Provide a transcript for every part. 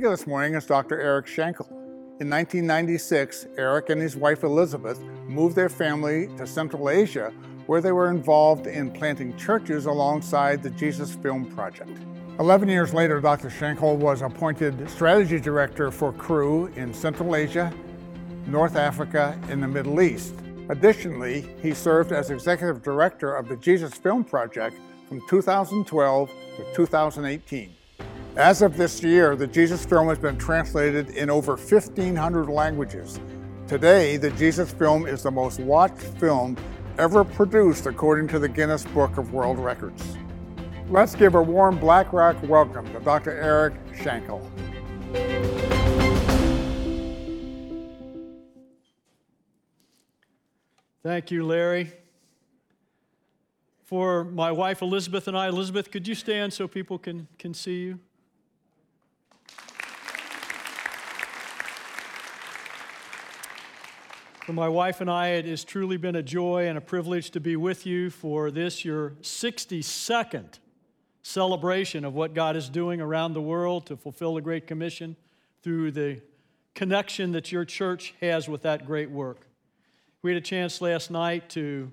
speaker this morning is Dr. Eric Schenkel. In 1996, Eric and his wife Elizabeth moved their family to Central Asia, where they were involved in planting churches alongside the Jesus Film Project. Eleven years later, Dr. Schenkel was appointed strategy director for Cru in Central Asia, North Africa, and the Middle East. Additionally, he served as executive director of the Jesus Film Project from 2012 to 2018. As of this year, the Jesus film has been translated in over 1,500 languages. Today, the Jesus film is the most watched film ever produced according to the Guinness Book of World Records. Let's give a warm Black Rock welcome to Dr. Eric Schenkel. Thank you, Larry. For my wife Elizabeth and I, Elizabeth, could you stand so people can, can see you? For my wife and I, it has truly been a joy and a privilege to be with you for this, your 62nd celebration of what God is doing around the world to fulfill the Great Commission through the connection that your church has with that great work. We had a chance last night to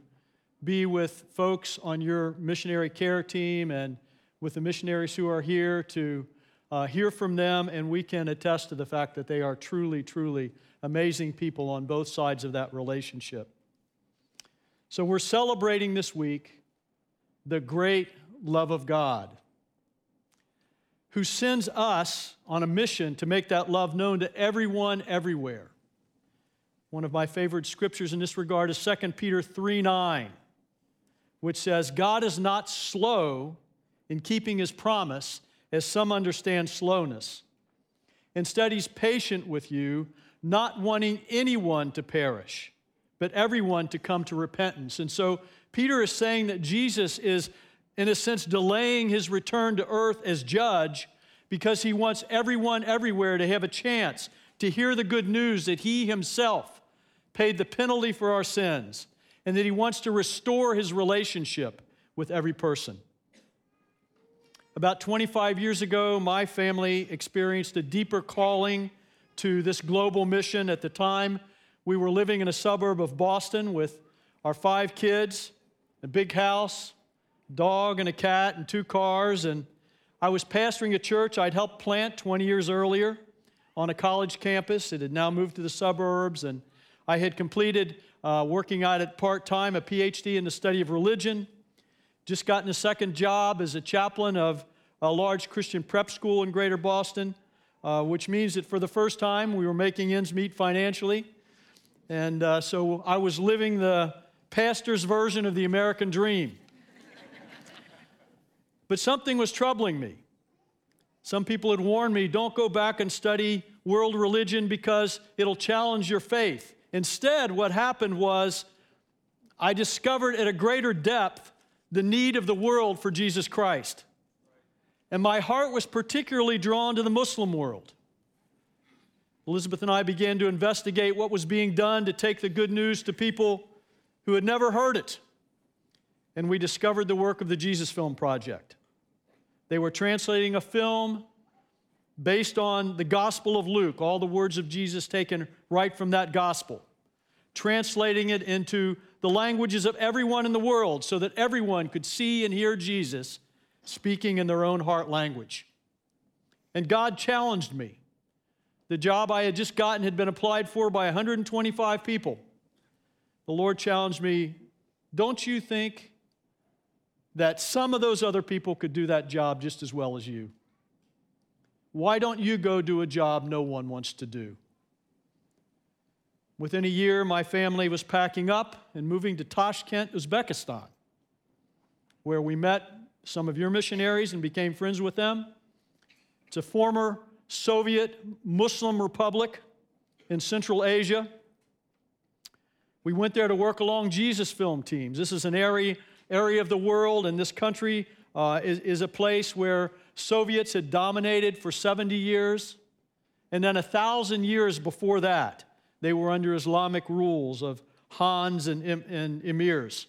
be with folks on your missionary care team and with the missionaries who are here to uh, hear from them, and we can attest to the fact that they are truly, truly amazing people on both sides of that relationship. So we're celebrating this week the great love of God, who sends us on a mission to make that love known to everyone everywhere. One of my favorite scriptures in this regard is 2 Peter 3 9, which says, God is not slow in keeping his promise, as some understand slowness. Instead, he's patient with you not wanting anyone to perish, but everyone to come to repentance. And so Peter is saying that Jesus is, in a sense, delaying his return to earth as judge because he wants everyone everywhere to have a chance to hear the good news that he himself paid the penalty for our sins and that he wants to restore his relationship with every person. About 25 years ago, my family experienced a deeper calling to this global mission. At the time, we were living in a suburb of Boston with our five kids, a big house, a dog and a cat, and two cars. And I was pastoring a church I'd helped plant 20 years earlier on a college campus. It had now moved to the suburbs, and I had completed uh, working out at part time a PhD in the study of religion. Just gotten a second job as a chaplain of a large Christian prep school in greater Boston uh, which means that for the first time we were making ends meet financially. And uh, so I was living the pastor's version of the American dream. but something was troubling me. Some people had warned me don't go back and study world religion because it'll challenge your faith. Instead, what happened was I discovered at a greater depth the need of the world for Jesus Christ. And my heart was particularly drawn to the Muslim world. Elizabeth and I began to investigate what was being done to take the good news to people who had never heard it. And we discovered the work of the Jesus Film Project. They were translating a film based on the Gospel of Luke, all the words of Jesus taken right from that Gospel, translating it into the languages of everyone in the world so that everyone could see and hear Jesus speaking in their own heart language. And God challenged me. The job I had just gotten had been applied for by 125 people. The Lord challenged me, Don't you think that some of those other people could do that job just as well as you? Why don't you go do a job no one wants to do? Within a year, my family was packing up and moving to Tashkent, Uzbekistan, where we met some of your missionaries and became friends with them. It's a former Soviet Muslim republic in Central Asia. We went there to work along Jesus film teams. This is an area, area of the world, and this country uh, is, is a place where Soviets had dominated for 70 years. And then a thousand years before that, they were under Islamic rules of khans and, and emirs.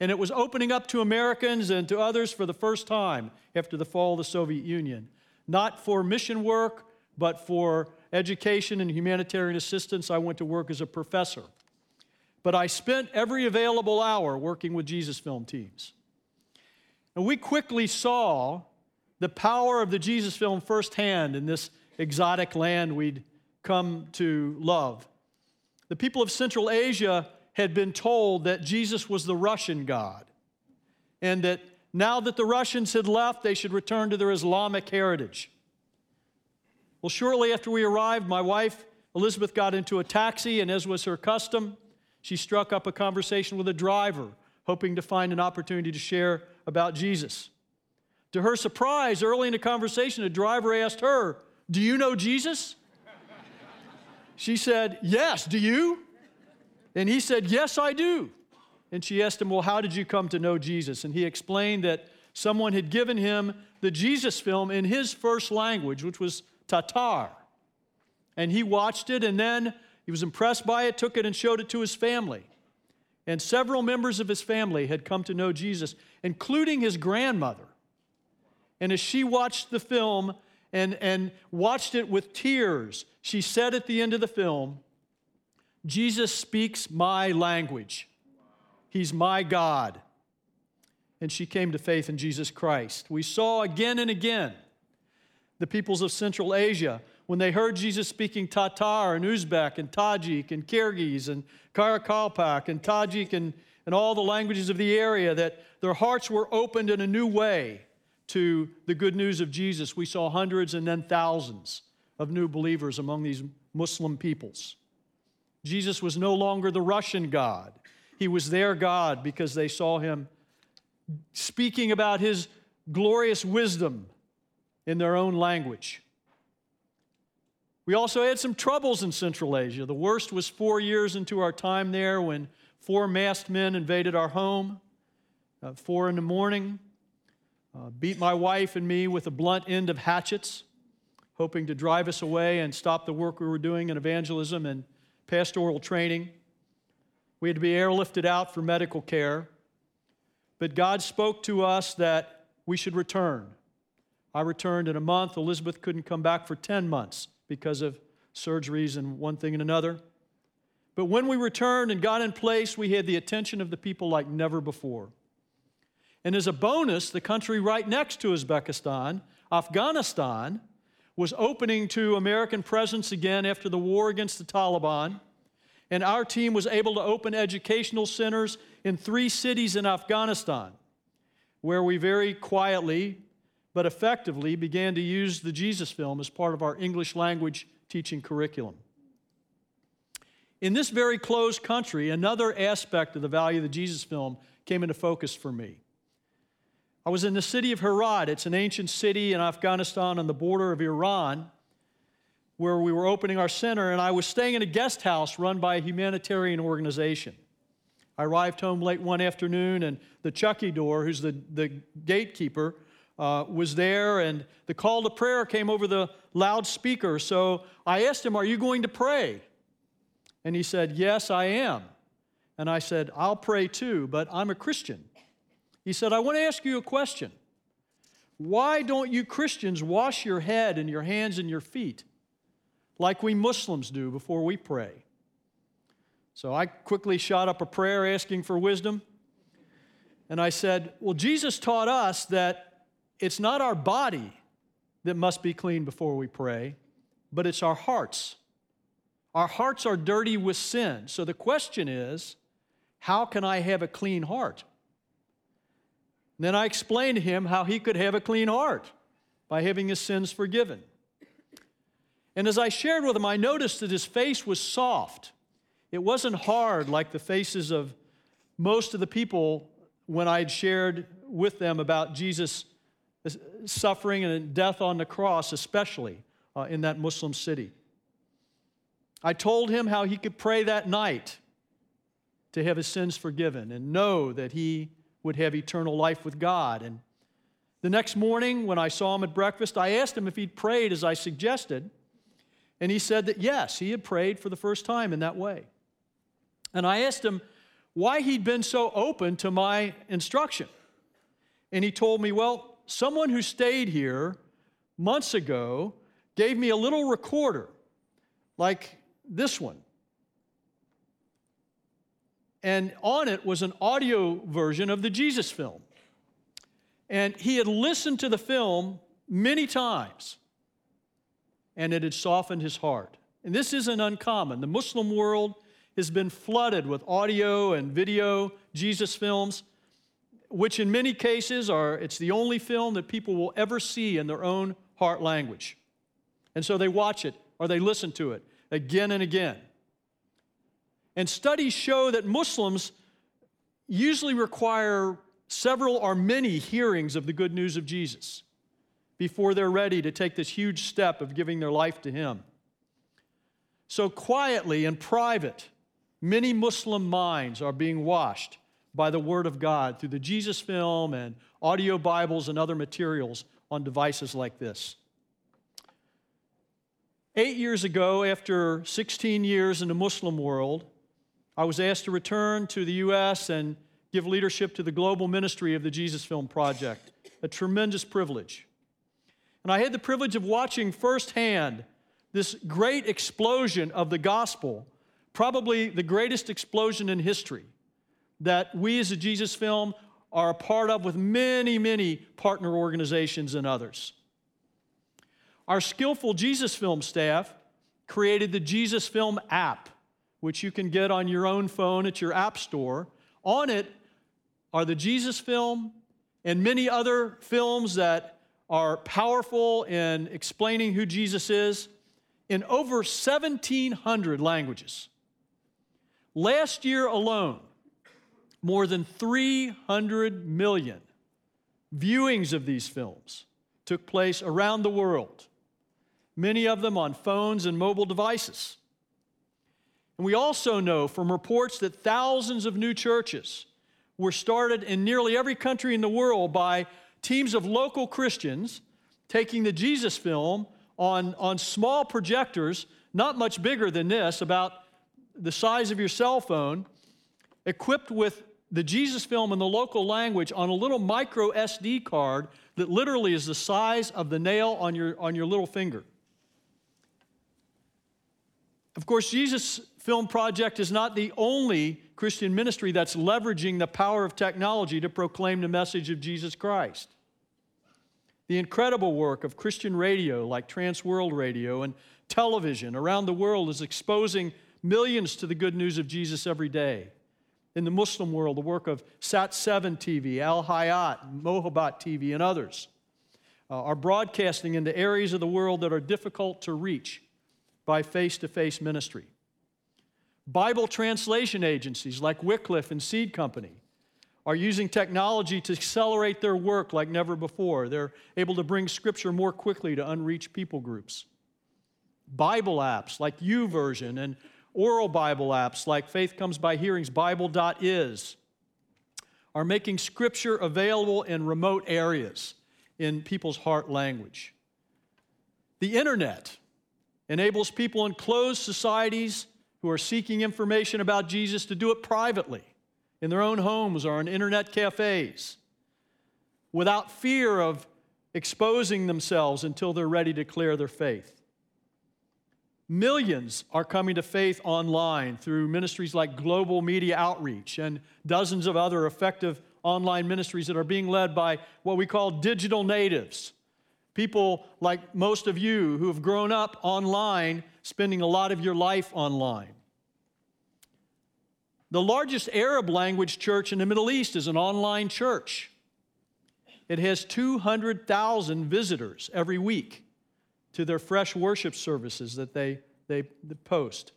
And it was opening up to Americans and to others for the first time after the fall of the Soviet Union. Not for mission work, but for education and humanitarian assistance, I went to work as a professor. But I spent every available hour working with Jesus film teams. And we quickly saw the power of the Jesus film firsthand in this exotic land we'd come to love. The people of Central Asia had been told that Jesus was the Russian God, and that now that the Russians had left, they should return to their Islamic heritage. Well, shortly after we arrived, my wife, Elizabeth, got into a taxi, and as was her custom, she struck up a conversation with a driver, hoping to find an opportunity to share about Jesus. To her surprise, early in the conversation, the driver asked her, Do you know Jesus? She said, Yes, do you? And he said, Yes, I do. And she asked him, Well, how did you come to know Jesus? And he explained that someone had given him the Jesus film in his first language, which was Tatar. And he watched it, and then he was impressed by it, took it, and showed it to his family. And several members of his family had come to know Jesus, including his grandmother. And as she watched the film and, and watched it with tears, she said at the end of the film, Jesus speaks my language. He's my God. And she came to faith in Jesus Christ. We saw again and again the peoples of Central Asia when they heard Jesus speaking Tatar and Uzbek and Tajik and Kyrgyz and Karakalpak and Tajik and, and all the languages of the area, that their hearts were opened in a new way to the good news of Jesus, we saw hundreds and then thousands of new believers among these Muslim peoples. Jesus was no longer the Russian God, he was their God because they saw him speaking about his glorious wisdom in their own language. We also had some troubles in Central Asia. The worst was four years into our time there when four masked men invaded our home, uh, four in the morning uh, beat my wife and me with a blunt end of hatchets, hoping to drive us away and stop the work we were doing in evangelism and pastoral training. We had to be airlifted out for medical care. But God spoke to us that we should return. I returned in a month. Elizabeth couldn't come back for 10 months because of surgeries and one thing and another. But when we returned and got in place, we had the attention of the people like never before. And as a bonus, the country right next to Uzbekistan, Afghanistan, was opening to American presence again after the war against the Taliban. And our team was able to open educational centers in three cities in Afghanistan, where we very quietly but effectively began to use the Jesus film as part of our English language teaching curriculum. In this very closed country, another aspect of the value of the Jesus film came into focus for me. I was in the city of Herat. It's an ancient city in Afghanistan on the border of Iran where we were opening our center, and I was staying in a guest house run by a humanitarian organization. I arrived home late one afternoon, and the chowkidar, who's the, the gatekeeper, uh, was there, and the call to prayer came over the loudspeaker. So I asked him, Are you going to pray? And he said, Yes, I am. And I said, I'll pray too, but I'm a Christian. He said, I want to ask you a question. Why don't you Christians wash your head and your hands and your feet like we Muslims do before we pray? So I quickly shot up a prayer asking for wisdom. And I said, Well, Jesus taught us that it's not our body that must be clean before we pray, but it's our hearts. Our hearts are dirty with sin. So the question is, how can I have a clean heart? And then I explained to him how he could have a clean heart by having his sins forgiven. And as I shared with him, I noticed that his face was soft. It wasn't hard like the faces of most of the people when I had shared with them about Jesus' suffering and death on the cross, especially uh, in that Muslim city. I told him how he could pray that night to have his sins forgiven and know that he would have eternal life with God. And the next morning, when I saw him at breakfast, I asked him if he'd prayed as I suggested. And he said that yes, he had prayed for the first time in that way. And I asked him why he'd been so open to my instruction. And he told me, well, someone who stayed here months ago gave me a little recorder like this one. And on it was an audio version of the Jesus film. And he had listened to the film many times, and it had softened his heart. And this isn't uncommon. The Muslim world has been flooded with audio and video Jesus films, which in many cases are it's the only film that people will ever see in their own heart language. And so they watch it or they listen to it again and again. And studies show that Muslims usually require several or many hearings of the good news of Jesus before they're ready to take this huge step of giving their life to Him. So, quietly and private, many Muslim minds are being washed by the Word of God through the Jesus film and audio Bibles and other materials on devices like this. Eight years ago, after 16 years in the Muslim world, I was asked to return to the U.S. and give leadership to the global ministry of the Jesus Film Project, a tremendous privilege. And I had the privilege of watching firsthand this great explosion of the gospel, probably the greatest explosion in history that we as a Jesus Film are a part of with many, many partner organizations and others. Our skillful Jesus Film staff created the Jesus Film app, which you can get on your own phone at your app store. On it are the Jesus Film and many other films that are powerful in explaining who Jesus is in over 1,700 languages. Last year alone, more than 300 million viewings of these films took place around the world many of them on phones and mobile devices. And we also know from reports that thousands of new churches were started in nearly every country in the world by teams of local Christians taking the Jesus film on, on small projectors, not much bigger than this, about the size of your cell phone, equipped with the Jesus film in the local language on a little micro SD card that literally is the size of the nail on your, on your little finger. Of course, Jesus Film Project is not the only Christian ministry that's leveraging the power of technology to proclaim the message of Jesus Christ. The incredible work of Christian radio like Trans World Radio and television around the world is exposing millions to the good news of Jesus every day. In the Muslim world, the work of Sat 7 TV, Al Hayat, Mohabbat TV, and others uh, are broadcasting into areas of the world that are difficult to reach by face to face ministry. Bible translation agencies like Wycliffe and Seed Company are using technology to accelerate their work like never before. They're able to bring scripture more quickly to unreached people groups. Bible apps like YouVersion and oral Bible apps like Faith Comes by Hearings, Bible.is are making scripture available in remote areas in people's heart language. The internet enables people in closed societies who are seeking information about Jesus to do it privately in their own homes or in internet cafes without fear of exposing themselves until they're ready to declare their faith. Millions are coming to faith online through ministries like Global Media Outreach and dozens of other effective online ministries that are being led by what we call digital natives People like most of you who have grown up online, spending a lot of your life online. The largest Arab language church in the Middle East is an online church. It has 200,000 visitors every week to their fresh worship services that they, they, post.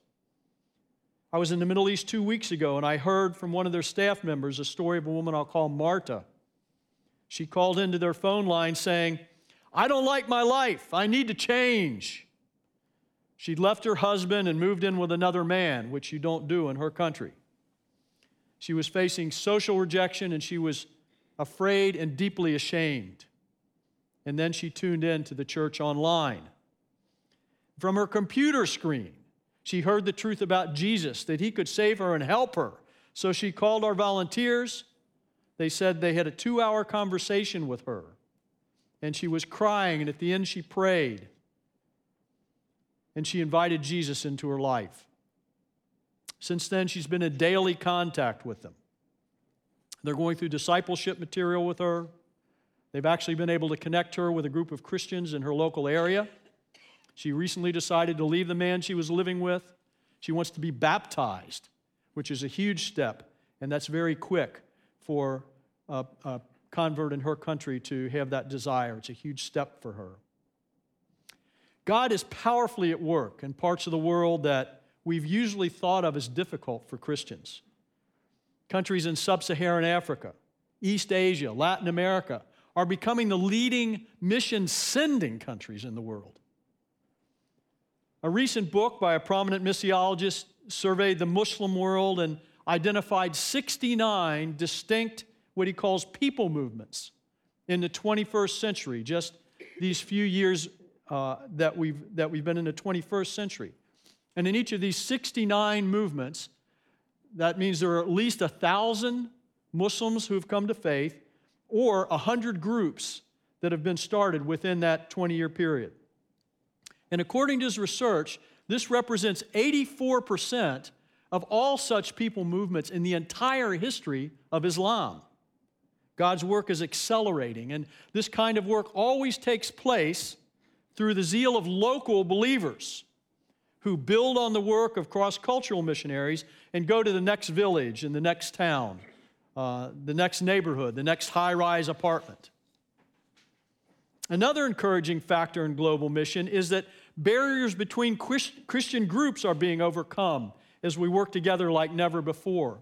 I was in the Middle East two weeks ago and I heard from one of their staff members a story of a woman I'll call Marta. She called into their phone line saying, I don't like my life. I need to change. She'd left her husband and moved in with another man, which you don't do in her country. She was facing social rejection and she was afraid and deeply ashamed. And then she tuned in to the church online. From her computer screen, she heard the truth about Jesus, that he could save her and help her. So she called our volunteers. They said they had a two hour conversation with her and she was crying, and at the end she prayed. And she invited Jesus into her life. Since then, she's been in daily contact with them. They're going through discipleship material with her. They've actually been able to connect her with a group of Christians in her local area. She recently decided to leave the man she was living with. She wants to be baptized, which is a huge step, and that's very quick for a, a convert in her country to have that desire. It's a huge step for her. God is powerfully at work in parts of the world that we've usually thought of as difficult for Christians. Countries in sub Saharan Africa, East Asia, Latin America are becoming the leading mission sending countries in the world. A recent book by a prominent missiologist surveyed the Muslim world and identified 69 distinct, what he calls people movements in the 21st century, just these few years uh, that, we've, that we've been in the 21st century. And in each of these 69 movements, that means there are at least a thousand Muslims who've come to faith, or a hundred groups that have been started within that 20 year period. And according to his research, this represents 84% of all such people movements in the entire history of Islam. God's work is accelerating, and this kind of work always takes place through the zeal of local believers who build on the work of cross cultural missionaries and go to the next village and the next town, uh, the next neighborhood, the next high rise apartment. Another encouraging factor in global mission is that barriers between Christian groups are being overcome as we work together like never before.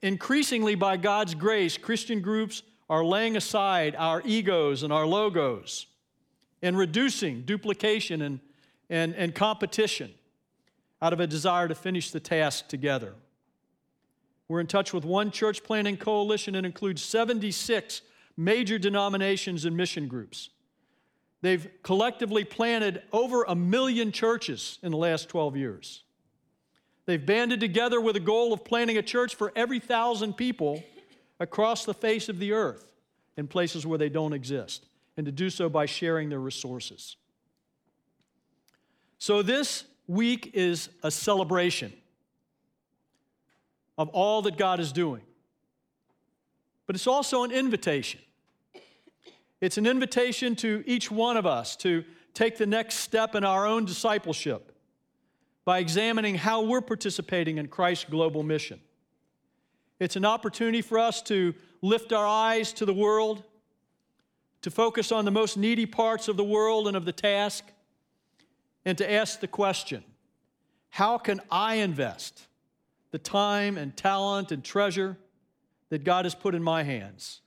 Increasingly, by God's grace, Christian groups are laying aside our egos and our logos and reducing duplication and, and, and competition out of a desire to finish the task together. We're in touch with one church planting coalition that includes 76 major denominations and mission groups. They've collectively planted over a million churches in the last 12 years. They've banded together with a goal of planting a church for every thousand people across the face of the earth in places where they don't exist and to do so by sharing their resources. So, this week is a celebration of all that God is doing, but it's also an invitation. It's an invitation to each one of us to take the next step in our own discipleship by examining how we're participating in Christ's global mission. It's an opportunity for us to lift our eyes to the world to focus on the most needy parts of the world and of the task, and to ask the question how can I invest the time and talent and treasure that God has put in my hands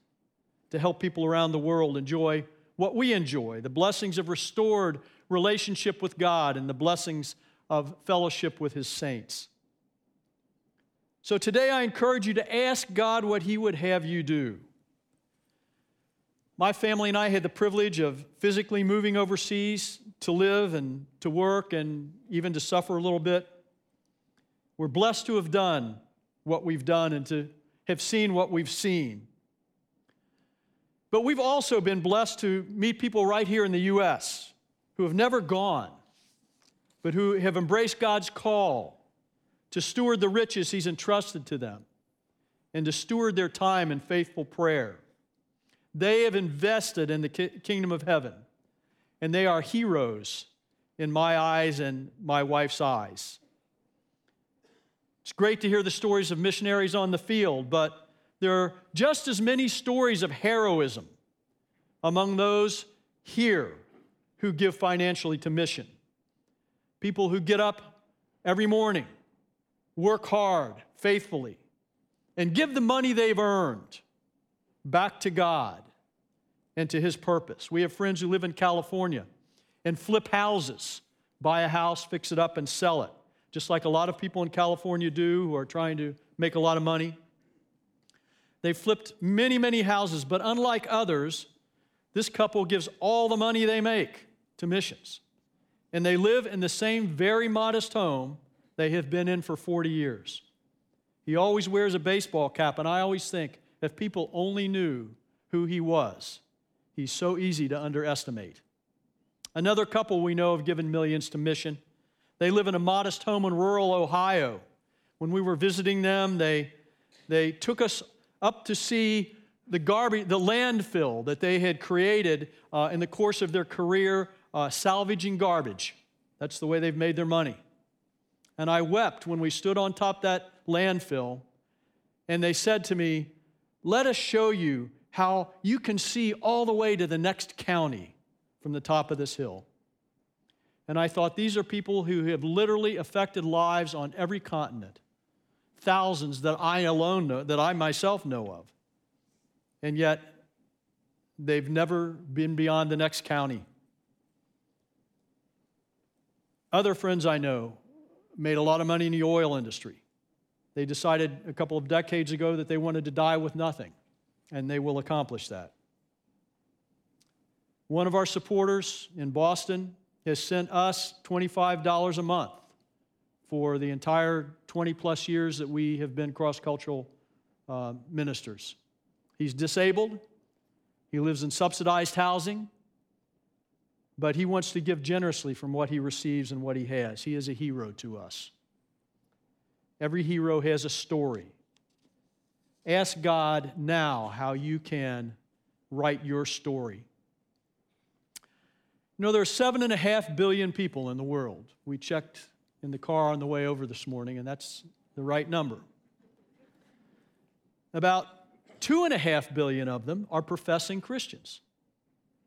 to help people around the world enjoy what we enjoy the blessings of restored relationship with God and the blessings of fellowship with His saints? So today I encourage you to ask God what He would have you do. My family and I had the privilege of physically moving overseas to live and to work and even to suffer a little bit. We're blessed to have done what we've done and to have seen what we've seen. But we've also been blessed to meet people right here in the U.S. who have never gone, but who have embraced God's call to steward the riches He's entrusted to them and to steward their time in faithful prayer. They have invested in the kingdom of heaven, and they are heroes in my eyes and my wife's eyes. It's great to hear the stories of missionaries on the field, but there are just as many stories of heroism among those here who give financially to mission. People who get up every morning, work hard, faithfully, and give the money they've earned back to God and to His purpose. We have friends who live in California and flip houses, buy a house, fix it up, and sell it, just like a lot of people in California do who are trying to make a lot of money. They flipped many, many houses, but unlike others, this couple gives all the money they make to missions. And they live in the same very modest home they have been in for 40 years. He always wears a baseball cap, and I always think if people only knew who he was, He's so easy to underestimate. Another couple we know have given millions to mission. They live in a modest home in rural Ohio. When we were visiting them, they, they took us up to see the garbage, the landfill that they had created uh, in the course of their career, uh, salvaging garbage. That's the way they've made their money. And I wept when we stood on top that landfill, and they said to me, Let us show you how you can see all the way to the next county from the top of this hill. And I thought, these are people who have literally affected lives on every continent, thousands that I alone know, that I myself know of. And yet, they've never been beyond the next county. Other friends I know made a lot of money in the oil industry. They decided a couple of decades ago that they wanted to die with nothing, and they will accomplish that. One of our supporters in Boston has sent us $25 a month for the entire 20 plus years that we have been cross cultural uh, ministers. He's disabled, he lives in subsidized housing, but he wants to give generously from what he receives and what he has. He is a hero to us. Every hero has a story. Ask God now how you can write your story. You know, there are seven and a half billion people in the world. We checked in the car on the way over this morning, and that's the right number. About two and a half billion of them are professing Christians.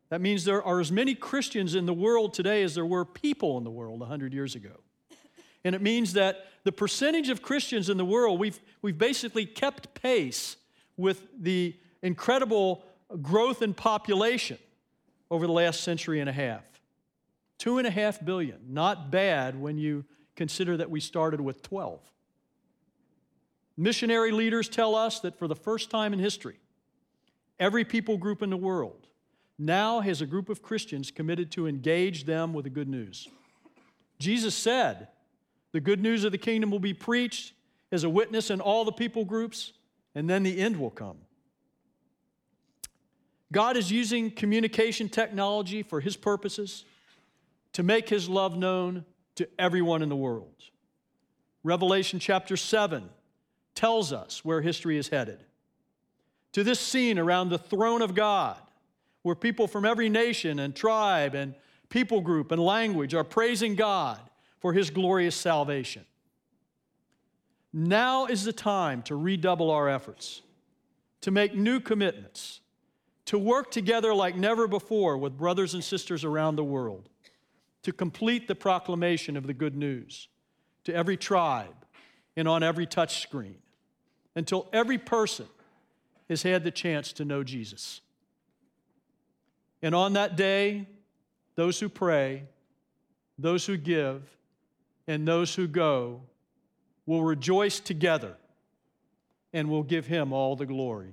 That means there are as many Christians in the world today as there were people in the world 100 years ago. And it means that the percentage of Christians in the world, we've, we've basically kept pace with the incredible growth in population over the last century and a half. Two and a half billion. Not bad when you consider that we started with 12. Missionary leaders tell us that for the first time in history, every people group in the world now has a group of Christians committed to engage them with the good news. Jesus said, The good news of the kingdom will be preached as a witness in all the people groups, and then the end will come. God is using communication technology for his purposes to make his love known to everyone in the world. Revelation chapter 7 tells us where history is headed. To this scene around the throne of God, where people from every nation and tribe and people group and language are praising God for his glorious salvation. Now is the time to redouble our efforts, to make new commitments, to work together like never before with brothers and sisters around the world, to complete the proclamation of the good news to every tribe and on every touch screen until every person has had the chance to know Jesus. And on that day, those who pray, those who give, and those who go will rejoice together and will give him all the glory.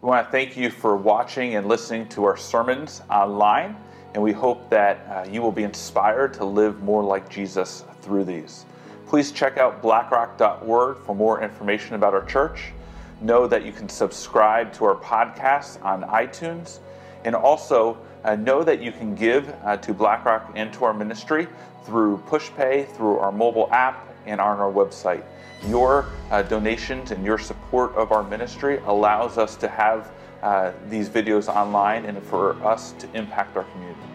We want to thank you for watching and listening to our sermons online, and we hope that uh, you will be inspired to live more like Jesus through these. Please check out blackrock.org for more information about our church. Know that you can subscribe to our podcast on iTunes and also uh, know that you can give uh, to BlackRock and to our ministry through PushPay, through our mobile app, and on our website. Your uh, donations and your support of our ministry allows us to have uh, these videos online and for us to impact our community.